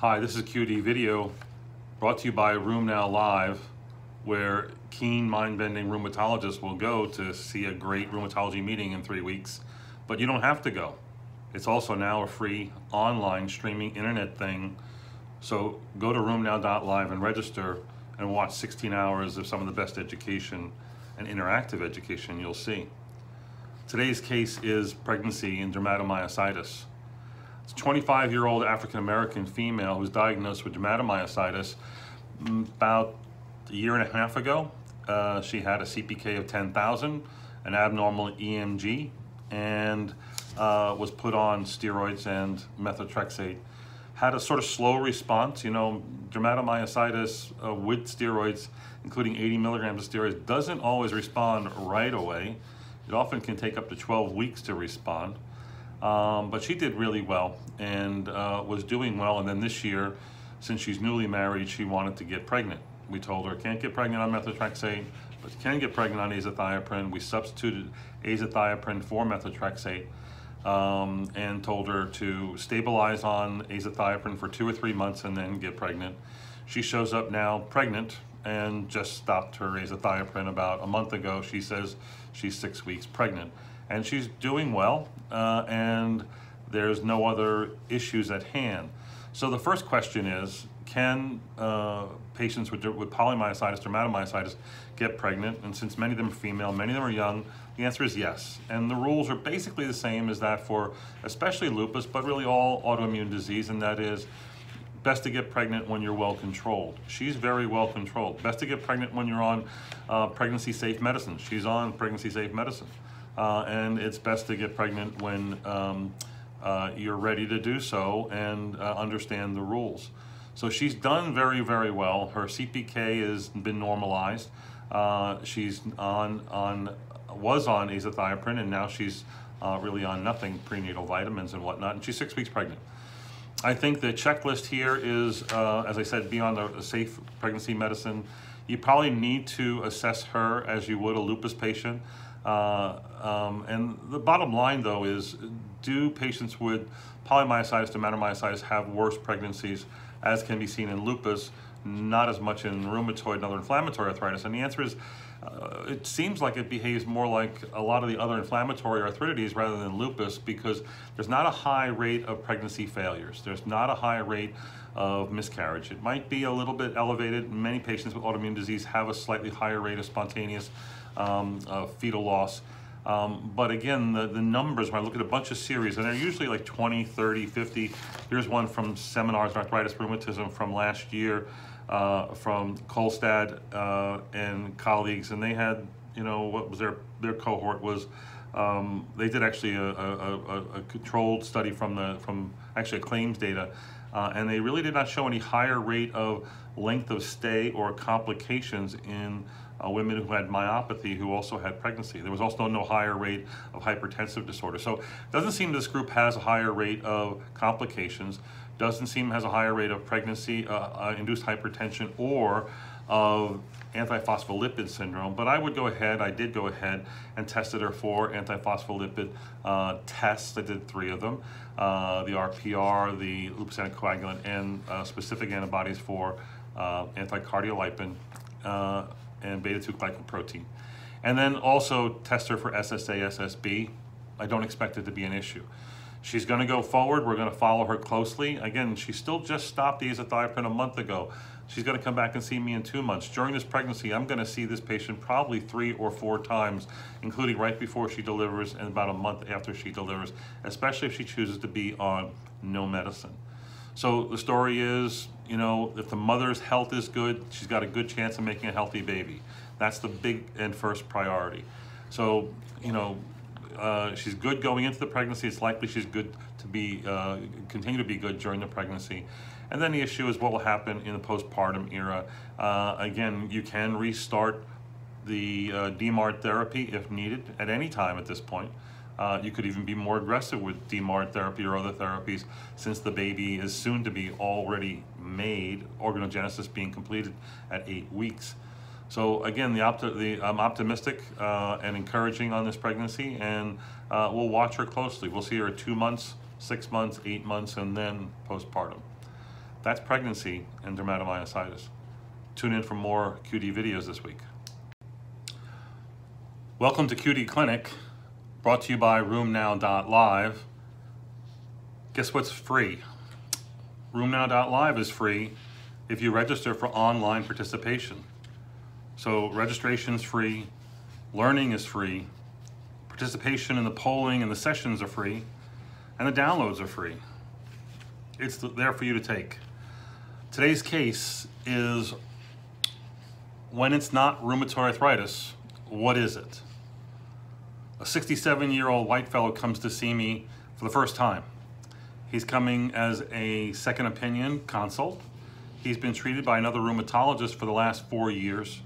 Hi, this is QD Video brought to you by RheumNow Live, where keen, mind-bending rheumatologists will go to see a great rheumatology meeting in three weeks, but you don't have to go. It's also now a free online streaming internet thing. So go to rheumnow.live and register and watch 16 hours of some of the best education and interactive education you'll see. Today's case is pregnancy and dermatomyositis. It's a 25 year old African American female who was diagnosed with dermatomyositis mm, about a year and a half ago. Uh, she had a CPK of 10,000, an abnormal EMG, and uh, was put on steroids and methotrexate. Had a sort of slow response, you know, dermatomyositis uh, with steroids, including 80 milligrams of steroids, doesn't always respond right away. It often can take up to 12 weeks to respond. Um, but she did really well and uh, was doing well. And then this year, since she's newly married, she wanted to get pregnant. We told her, can't get pregnant on methotrexate, but can get pregnant on azathioprine. We substituted azathioprine for methotrexate um, and told her to stabilize on azathioprine for two or three months and then get pregnant. She shows up now pregnant and just stopped her azathioprine about a month ago. She says she's six weeks pregnant and she's doing well, uh, and there's no other issues at hand. So the first question is, can uh, patients with, with polymyositis, dermatomyositis, get pregnant? And since many of them are female, many of them are young, the answer is yes. And the rules are basically the same as that for especially lupus, but really all autoimmune disease, and that is best to get pregnant when you're well controlled. She's very well controlled. Best to get pregnant when you're on uh, pregnancy safe medicine. She's on pregnancy safe medicine uh, and it's best to get pregnant when um, uh, you're ready to do so and uh, understand the rules. So she's done very, very well. Her CPK has been normalized. Uh, she's on on was on azathioprine, and now she's uh, really on nothing, prenatal vitamins and whatnot, and she's six weeks pregnant. I think the checklist here is, uh, as I said, beyond the safe pregnancy medicine. You probably need to assess her as you would a lupus patient. Uh, um, and the bottom line, though, is do patients with polymyositis, dermatomyositis have worse pregnancies, as can be seen in lupus, not as much in rheumatoid and other inflammatory arthritis? And the answer is, uh, it seems like it behaves more like a lot of the other inflammatory arthritides rather than lupus because there's not a high rate of pregnancy failures. There's not a high rate of miscarriage. It might be a little bit elevated. Many patients with autoimmune disease have a slightly higher rate of spontaneous um, uh, fetal loss. Um, but again, the, the numbers, when I look at a bunch of series, and they're usually like 20, 30, 50. Here's one from Seminars Arthritis Rheumatism from last year uh, from Kolstad uh, and colleagues, and they had, you know, what was their, their cohort was, um, they did actually a, a, a, a, controlled study from the, from actually claims data, uh, and they really did not show any higher rate of length of stay or complications in uh, women who had myopathy who also had pregnancy. There was also no higher rate of hypertensive disorder. So it doesn't seem this group has a higher rate of complications, doesn't seem has a higher rate of pregnancy uh, uh, induced hypertension or of antiphospholipid syndrome, but I would go ahead, I did go ahead and tested her for antiphospholipid uh, tests. I did three of them, uh, the RPR, the lupus anticoagulant, and uh, specific antibodies for uh, anticardiolipin uh, and beta-2 glycoprotein. And then also test her for SSA, SSB. I don't expect it to be an issue. She's going to go forward. We're going to follow her closely. Again, she still just stopped the azathioprine a month ago. She's going to come back and see me in two months. During this pregnancy, I'm going to see this patient probably three or four times, including right before she delivers and about a month after she delivers, especially if she chooses to be on no medicine. So the story is, you know, if the mother's health is good, she's got a good chance of making a healthy baby. That's the big and first priority. So, you know, uh, she's good going into the pregnancy. It's likely she's good to be, uh, continue to be good during the pregnancy. And then the issue is what will happen in the postpartum era. Uh, again, you can restart the uh, DMARD therapy if needed at any time at this point. Uh, you could even be more aggressive with DMARD therapy or other therapies since the baby is soon to be already made, organogenesis being completed at eight weeks. So again, the, the I'm optimistic uh, and encouraging on this pregnancy and uh, we'll watch her closely. We'll see her at two months, six months, eight months, and then postpartum. That's pregnancy and dermatomyositis. Tune in for more QD videos this week. Welcome to QD Clinic, brought to you by RheumNow.live. Guess what's free? RheumNow.live is free if you register for online participation. So registration is free, learning is free, participation in the polling and the sessions are free, and the downloads are free. It's there for you to take. Today's case is when it's not rheumatoid arthritis, what is it? A 67 year old white fellow comes to see me for the first time. He's coming as a second opinion consult. He's been treated by another rheumatologist for the last four years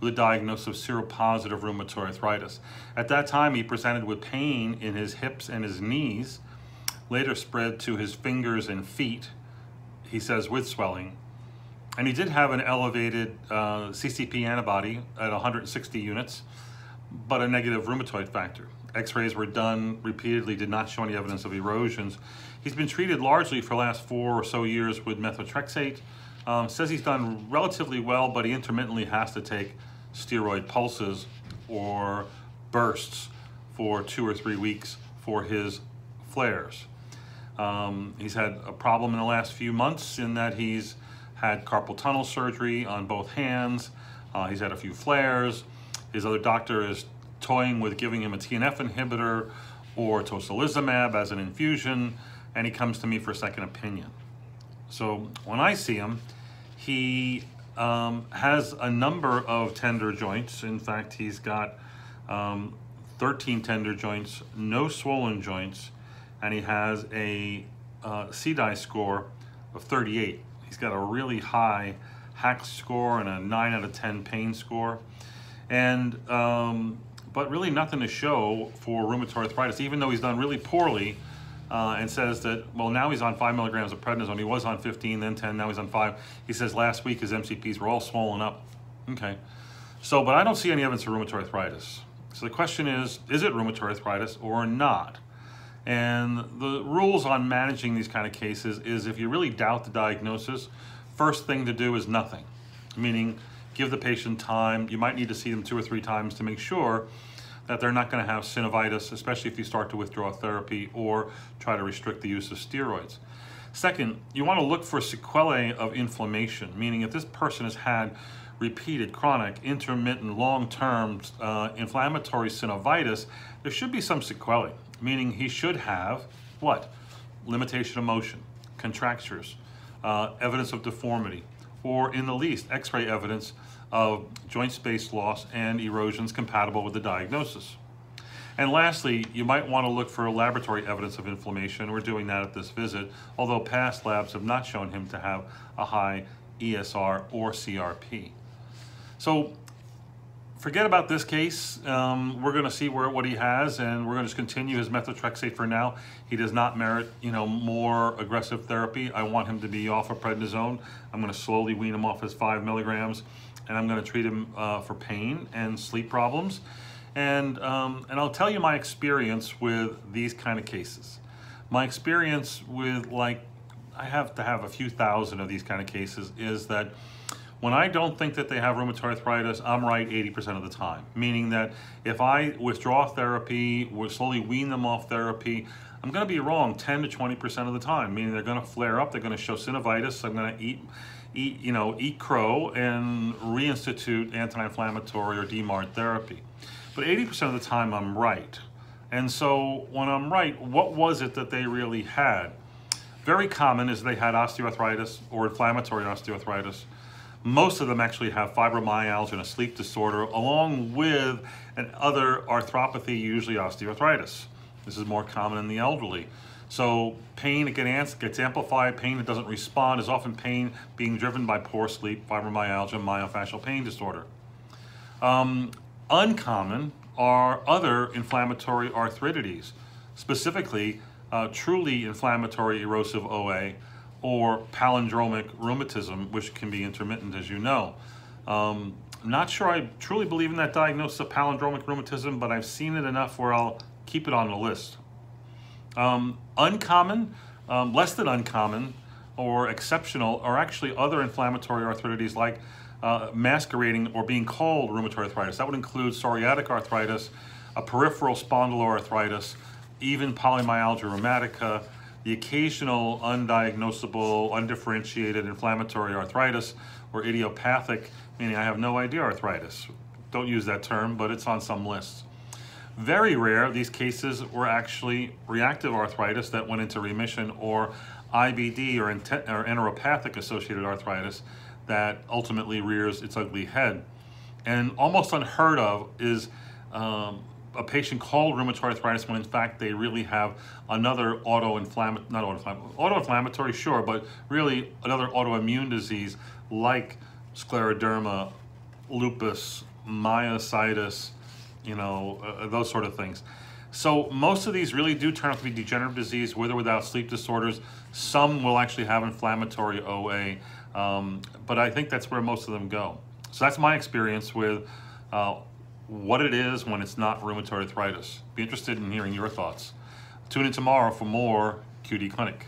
with a diagnosis of seropositive rheumatoid arthritis. At that time, he presented with pain in his hips and his knees, later spread to his fingers and feet, he says with swelling. And he did have an elevated uh, CCP antibody at 160 units, but a negative rheumatoid factor. X-rays were done repeatedly, did not show any evidence of erosions. He's been treated largely for the last four or so years with methotrexate. Um, says he's done relatively well, but he intermittently has to take steroid pulses or bursts for two or three weeks for his flares. Um, he's had a problem in the last few months in that he's had carpal tunnel surgery on both hands. Uh, he's had a few flares. His other doctor is toying with giving him a TNF inhibitor or tocilizumab as an infusion, and he comes to me for a second opinion. So when I see him, he um, has a number of tender joints. In fact, he's got um, 13 tender joints, no swollen joints, and he has a uh, CDAI score of 38. He's got a really high HAQ score and a 9 out of 10 pain score. And, um, but really nothing to show for rheumatoid arthritis, even though he's done really poorly uh, and says that, well, now he's on five milligrams of prednisone. He was on 15, then 10, now he's on five. He says last week his MCPs were all swollen up. Okay. So, but I don't see any evidence of rheumatoid arthritis. So the question is, is it rheumatoid arthritis or not? And the rules on managing these kind of cases is if you really doubt the diagnosis, first thing to do is nothing, meaning give the patient time. You might need to see them two or three times to make sure that they're not going to have synovitis, especially if you start to withdraw therapy or try to restrict the use of steroids. Second, you want to look for sequelae of inflammation, meaning if this person has had repeated, chronic, intermittent, long-term uh, inflammatory synovitis, there should be some sequelae meaning he should have what? Limitation of motion, contractures, uh, evidence of deformity, or in the least, x-ray evidence of joint space loss and erosions compatible with the diagnosis. And lastly, you might want to look for laboratory evidence of inflammation. We're doing that at this visit, although past labs have not shown him to have a high ESR or CRP. So forget about this case. Um, we're going to see where what he has, and we're going to just continue his methotrexate for now. He does not merit, you know, more aggressive therapy. I want him to be off of prednisone. I'm going to slowly wean him off his five milligrams, and I'm going to treat him uh, for pain and sleep problems. And um, and I'll tell you my experience with these kind of cases. My experience with like, I have to have a few thousand of these kind of cases is that when I don't think that they have rheumatoid arthritis, I'm right 80% of the time. Meaning that if I withdraw therapy, or slowly wean them off therapy, I'm going to be wrong 10 to 20% of the time. Meaning they're going to flare up, they're going to show synovitis. I'm going to eat, eat, you know, eat crow and reinstitute anti-inflammatory or DMARD therapy. But 80% of the time, I'm right. And so when I'm right, what was it that they really had? Very common is they had osteoarthritis or inflammatory osteoarthritis most of them actually have fibromyalgia and a sleep disorder, along with an other arthropathy, usually osteoarthritis. This is more common in the elderly. So pain that gets amplified, pain that doesn't respond is often pain being driven by poor sleep, fibromyalgia, myofascial pain disorder. Um, uncommon are other inflammatory arthritides, specifically uh, truly inflammatory erosive OA, or palindromic rheumatism, which can be intermittent, as you know. Um, I'm not sure I truly believe in that diagnosis of palindromic rheumatism, but I've seen it enough where I'll keep it on the list. Um, uncommon, um, less than uncommon, or exceptional are actually other inflammatory arthritides like uh, masquerading or being called rheumatoid arthritis. That would include psoriatic arthritis, a peripheral spondyloarthritis, even polymyalgia rheumatica, the occasional undiagnosable, undifferentiated inflammatory arthritis, or idiopathic, meaning I have no idea arthritis. Don't use that term, but it's on some lists. Very rare, these cases were actually reactive arthritis that went into remission or IBD or, or enteropathic associated arthritis that ultimately rears its ugly head. And almost unheard of is um, a patient called rheumatoid arthritis when in fact they really have another autoinflammatory, not autoinflammatory, autoinflammatory, sure, but really another autoimmune disease like scleroderma, lupus, myositis, you know, uh, uh, those sort of things. So most of these really do turn out to be degenerative disease with or without sleep disorders. Some will actually have inflammatory OA, um, but I think that's where most of them go. So that's my experience with uh, what it is when it's not rheumatoid arthritis. Be interested in hearing your thoughts. Tune in tomorrow for more QD Clinic.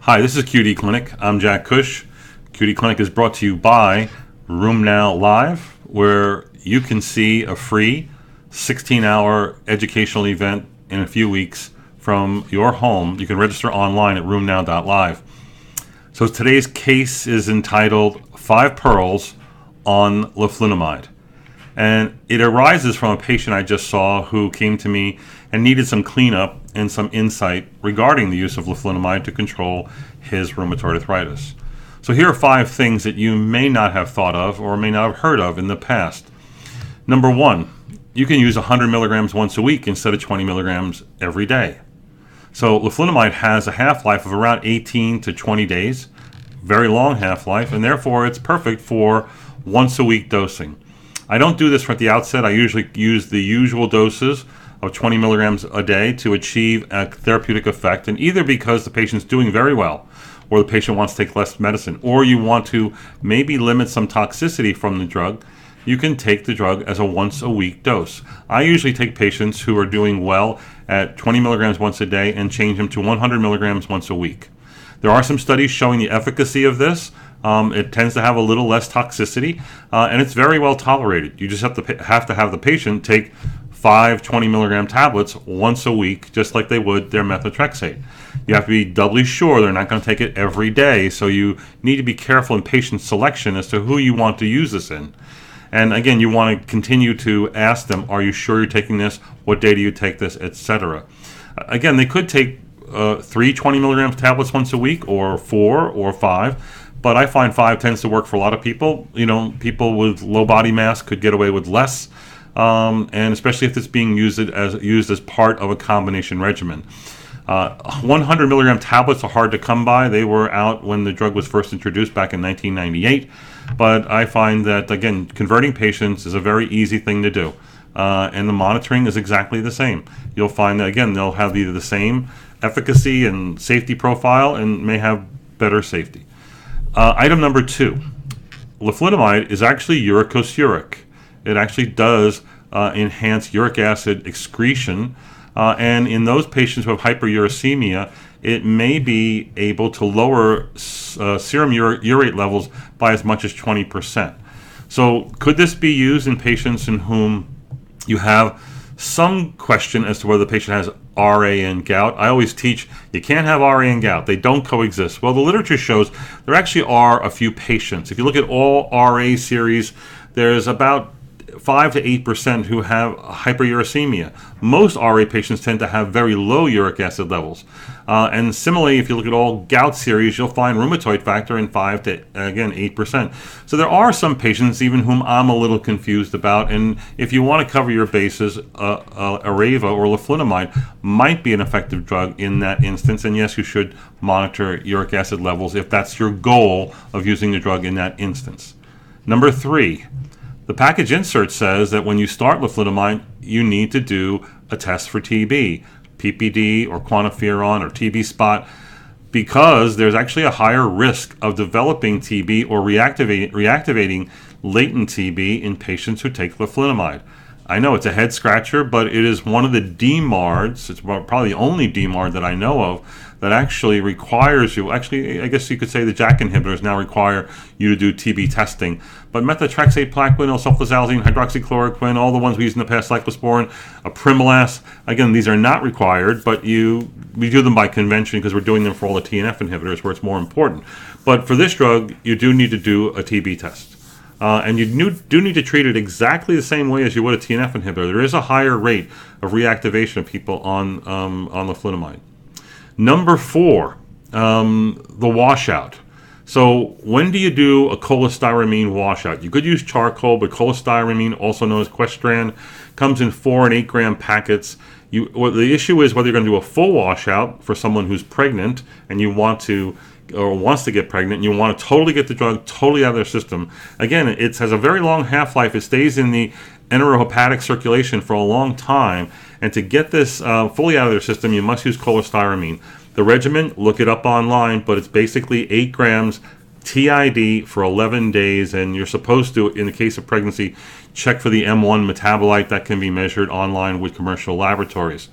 Hi, this is QD Clinic. I'm Jack Cush. QD Clinic is brought to you by RheumNow Live, where you can see a free 16 hour educational event in a few weeks from your home. You can register online at rheumnow.live. So today's case is entitled Five Pearls on Leflunomide. And it arises from a patient I just saw who came to me and needed some cleanup and some insight regarding the use of leflunomide to control his rheumatoid arthritis. So here are five things that you may not have thought of or may not have heard of in the past. Number one, you can use 100 milligrams once a week instead of 20 milligrams every day. So leflunomide has a half-life of around 18 to 20 days, very long half-life, and therefore it's perfect for once a week dosing. I don't do this from the outset. I usually use the usual doses of 20 milligrams a day to achieve a therapeutic effect, and either because the patient's doing very well, or the patient wants to take less medicine, or you want to maybe limit some toxicity from the drug, you can take the drug as a once a week dose. I usually take patients who are doing well at 20 milligrams once a day and change them to 100 milligrams once a week. There are some studies showing the efficacy of this. Um, it tends to have a little less toxicity, uh, and it's very well tolerated. You just have to have to have the patient take five 20 milligram tablets once a week, just like they would their methotrexate. You have to be doubly sure they're not going to take it every day, so you need to be careful in patient selection as to who you want to use this in. And again, you want to continue to ask them, "Are you sure you're taking this? What day do you take this?" Etc. Again, they could take uh, three 20 milligrams tablets once a week, or four, or five but I find five tends to work for a lot of people. You know, people with low body mass could get away with less, um, and especially if it's being used as used as part of a combination regimen. Uh, 100 milligram tablets are hard to come by. They were out when the drug was first introduced back in 1998. But I find that, again, converting patients is a very easy thing to do. Uh, and the monitoring is exactly the same. You'll find that, again, they'll have either the same efficacy and safety profile and may have better safety. Uh, item number two leflunomide is actually uricosuric. It actually does uh, enhance uric acid excretion. Uh, and in those patients who have hyperuricemia, it may be able to lower uh, serum ur- urate levels by as much as 20%. So, could this be used in patients in whom you have some question as to whether the patient has RA and gout. I always teach you can't have RA and gout, they don't coexist. Well, the literature shows there actually are a few patients. If you look at all RA series, there's about 5 to 8% who have hyperuricemia. Most RA patients tend to have very low uric acid levels. Uh, and similarly, if you look at all gout series, you'll find rheumatoid factor in 5 to, again, 8%. So there are some patients, even whom I'm a little confused about. And if you want to cover your bases, uh, uh, Arava or leflunomide might be an effective drug in that instance. And yes, you should monitor uric acid levels if that's your goal of using the drug in that instance. Number three, the package insert says that when you start leflunomide, you need to do a test for TB, PPD or quantiferon or TB spot, because there's actually a higher risk of developing TB or reactivate, reactivating latent TB in patients who take leflunomide. I know it's a head scratcher, but it is one of the DMARDs, it's probably the only DMARD that I know of, that actually requires you. Actually, I guess you could say the JAK inhibitors now require you to do TB testing. But methotrexate, plaquenil, sulfasalazine, hydroxychloroquine, all the ones we used in the past, cyclosporin, apremilast. Again, these are not required, but you we do them by convention because we're doing them for all the TNF inhibitors where it's more important. But for this drug, you do need to do a TB test. Uh, and you do need to treat it exactly the same way as you would a TNF inhibitor. There is a higher rate of reactivation of people on um, on leflunomide. Number four, um, the washout. So when do you do a cholestyramine washout? You could use charcoal, but cholestyramine, also known as Questran, comes in four and eight gram packets. You, well, the issue is whether you're going to do a full washout for someone who's pregnant and you want to or wants to get pregnant, and you want to totally get the drug totally out of their system. Again, it has a very long half life. It stays in the enterohepatic circulation for a long time. And to get this uh, fully out of their system, you must use cholestyramine. The regimen, look it up online, but it's basically 8 grams TID for 11 days. And you're supposed to, in the case of pregnancy, check for the M1 metabolite that can be measured online with commercial laboratories.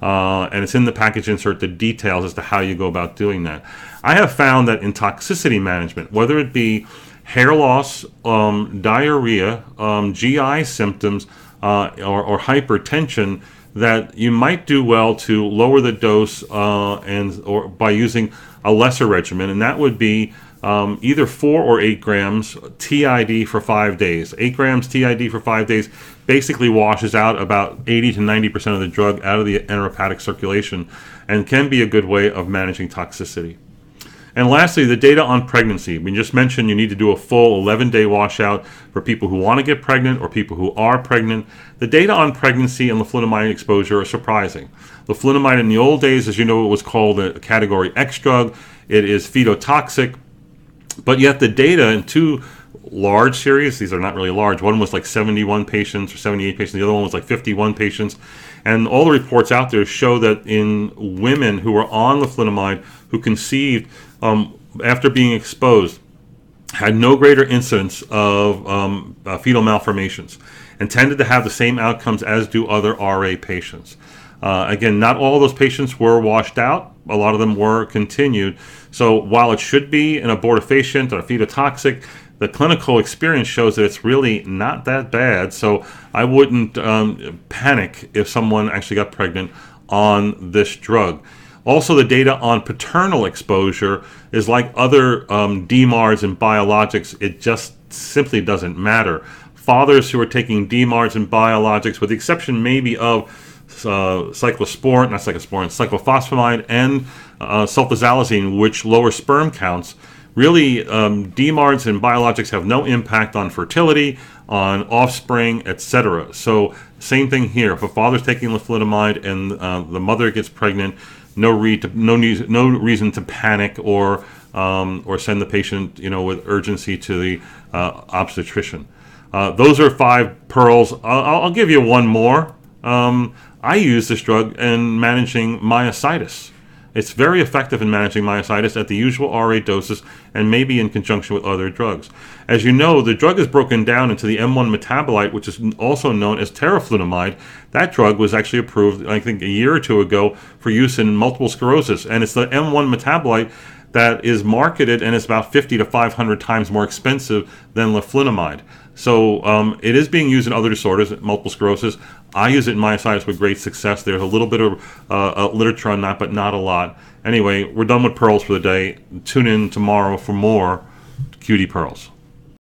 Uh, and it's in the package insert the details as to how you go about doing that. I have found that in toxicity management, whether it be hair loss, um, diarrhea, um, GI symptoms, uh, or, or, hypertension, that you might do well to lower the dose uh, and or by using a lesser regimen, and that would be um, either four or eight grams TID for five days. Eight grams TID for five days basically washes out about 80 to 90 percent of the drug out of the enterohepatic circulation, and can be a good way of managing toxicity. And lastly, the data on pregnancy. We just mentioned you need to do a full 11 day washout for people who want to get pregnant or people who are pregnant. The data on pregnancy and leflunomide exposure are surprising. Leflunomide in the old days, as you know, it was called a category X drug. It is fetotoxic, but yet the data in two large series, these are not really large, one was like 71 patients or 78 patients, the other one was like 51 patients. And all the reports out there show that in women who were on leflunomide who conceived, um, after being exposed, had no greater incidence of um, uh, fetal malformations and tended to have the same outcomes as do other RA patients. Uh, again, not all those patients were washed out. A lot of them were continued. So while it should be an abortifacient or fetotoxic, the clinical experience shows that it's really not that bad. So I wouldn't um, panic if someone actually got pregnant on this drug. Also, the data on paternal exposure is like other um, DMARDs and biologics, it just simply doesn't matter. Fathers who are taking DMARDs and biologics, with the exception maybe of uh, cyclosporin, not cyclosporin, cyclophosphamide, and uh, sulfasalazine, which lower sperm counts, really um, DMARDs and biologics have no impact on fertility, on offspring, etc. So same thing here. If a father's taking leflunomide and uh, the mother gets pregnant, no, no, need, no reason to panic or um, or send the patient, you know, with urgency to the uh, obstetrician. Uh, those are five pearls. I'll, I'll give you one more. Um, I use this drug in managing myositis. It's very effective in managing myositis at the usual RA doses and maybe in conjunction with other drugs. As you know, the drug is broken down into the M1 metabolite, which is also known as teriflunomide. That drug was actually approved, I think, a year or two ago for use in multiple sclerosis, and it's the M1 metabolite that is marketed and is about 50 to 500 times more expensive than leflunomide. So um, it is being used in other disorders, multiple sclerosis. I use it in myositis with great success. There's a little bit of uh, literature on that, but not a lot. Anyway, we're done with pearls for the day. Tune in tomorrow for more QD pearls.